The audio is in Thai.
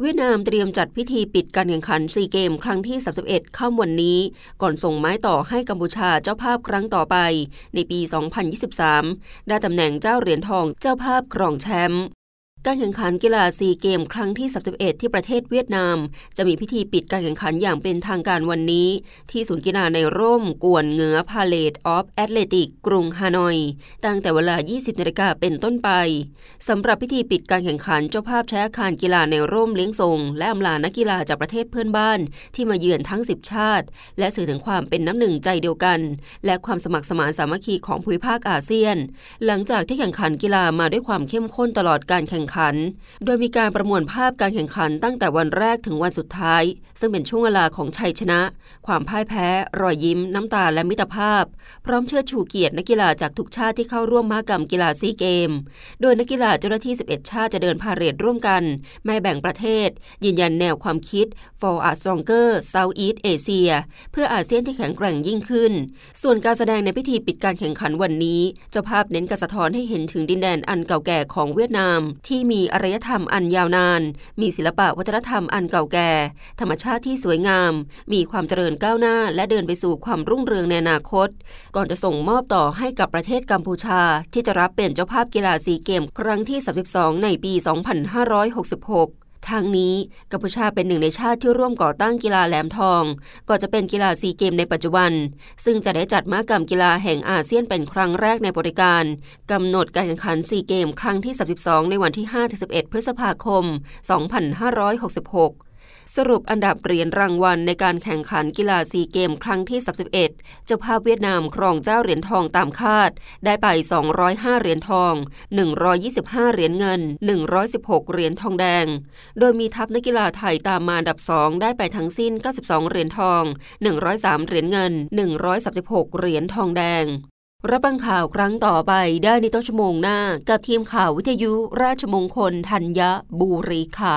เวียดนามเตรียมจัดพิธีปิดการแข่งขันซีเกมครั้งที่ 31 ข้ามวันนี้ ก่อนส่งไม้ต่อให้กัมพูชาเจ้าภาพครั้งต่อไป ในปี 2023 ได้ตำแหน่งเจ้าเหรียญทองเจ้าภาพครองแชมป์ การแข่งขันกีฬาซีเกมส์ครั้งที่ 31 ที่ประเทศเวียดนาม จะมีพิธีปิดการแข่งขันอย่างเป็นทางการวันนี้ ที่ศูนย์กีฬาในร่มกวนเงือ Palace of Athletics กรุงฮานอย ตั้งแต่เวลา 20นาฬิกาเป็นต้นไปสำหรับพิธีปิดการแข่งขันเจ้าภาพใช้อาคารกีฬาในร่มเลี้ยงส่งและอำลานักกีฬาจากประเทศเพื่อนบ้าน ที่มาเยือนทั้ง 10 ชาติ และสื่อถึงความเป็นน้ำหนึ่งใจเดียวกัน และความสมัครสมานสามัคคีของภูมิภาคอาเซียน หลังจากที่แข่งขันกีฬามาด้วยความเข้มข้นตลอดการแข่งขันโดยมีการประมวลภาพการแข่งขันตั้งแต่วันแรกถึงวันสุดท้าย ซึ่งเป็นช่วงเวลาของชัยชนะ ความพ่ายแพ้ รอยยิ้ม น้ำตาและมิตรภาพ พร้อมเชิดชูเกียรตินักกีฬาจากทุกชาติที่เข้าร่วมมหกรรมกีฬาซีเกม โดยนักกีฬาเจ้าหน้าที่ 11 ชาติจะเดินพาเหรดร่วมกัน ไม่แบ่งประเทศ ยืนยันแนวความคิด for a stronger Southeast Asia เพื่ออาเซียนที่แข็งแกร่งยิ่งขึ้น ส่วนการแสดงในพิธีปิดการแข่งขันวันนี้เจ้าภาพเน้นการสะท้อนให้เห็นถึงดินแดนอันเก่าแก่ของเวียดนามที่มีอารยธรรมอันยาวนาน มีศิลปะวัฒนธรรมอันเก่าแก่ ธรรมชาติที่สวยงาม มีความเจริญก้าวหน้า และเดินไปสู่ความรุ่งเรืองในอนาคต ก่อนจะส่งมอบต่อให้กับประเทศกัมพูชา ที่จะรับเป็นเจ้าภาพกีฬาซีเกม ครั้งที่ 32 ในปี 2566 ทางนี้กัมพูชาเป็นหนึ่งในชาติที่ร่วมก่อตั้งกีฬาแหลมทองก่อจะเป็นกีฬาซีเกมในปัจจุบัน ซึ่งจะได้จัดมหกรรมกีฬาแห่งอาเซียนเป็นครั้งแรกในบริการ กำหนดการแข่งขันซีเกมครั้งที่ 32 ในวันที่ 5-11 พฤษภาคม 2566 สรุปอันดับเหรียญรางวัลในการแข่งขันกีฬาซีเกมครั้งที่ 31 เจ้าภาพเวียดนามครองเจ้าเหรียญทองตามคาด ได้ไป 205 เหรียญทอง 125 เหรียญเงิน 116 เหรียญทองแดง โดยมีทัพนักกีฬาไทยตามมาอันดับ 2 ได้ไปทั้งสิ้น 92 เหรียญทอง 103 เหรียญเงิน 136 เหรียญทองแดงรับฟังข่าวครั้งต่อไปได้ในต้นชั่วโมงหน้า กับทีมข่าววิทยุราชมงคลธัญบุรีค่ะ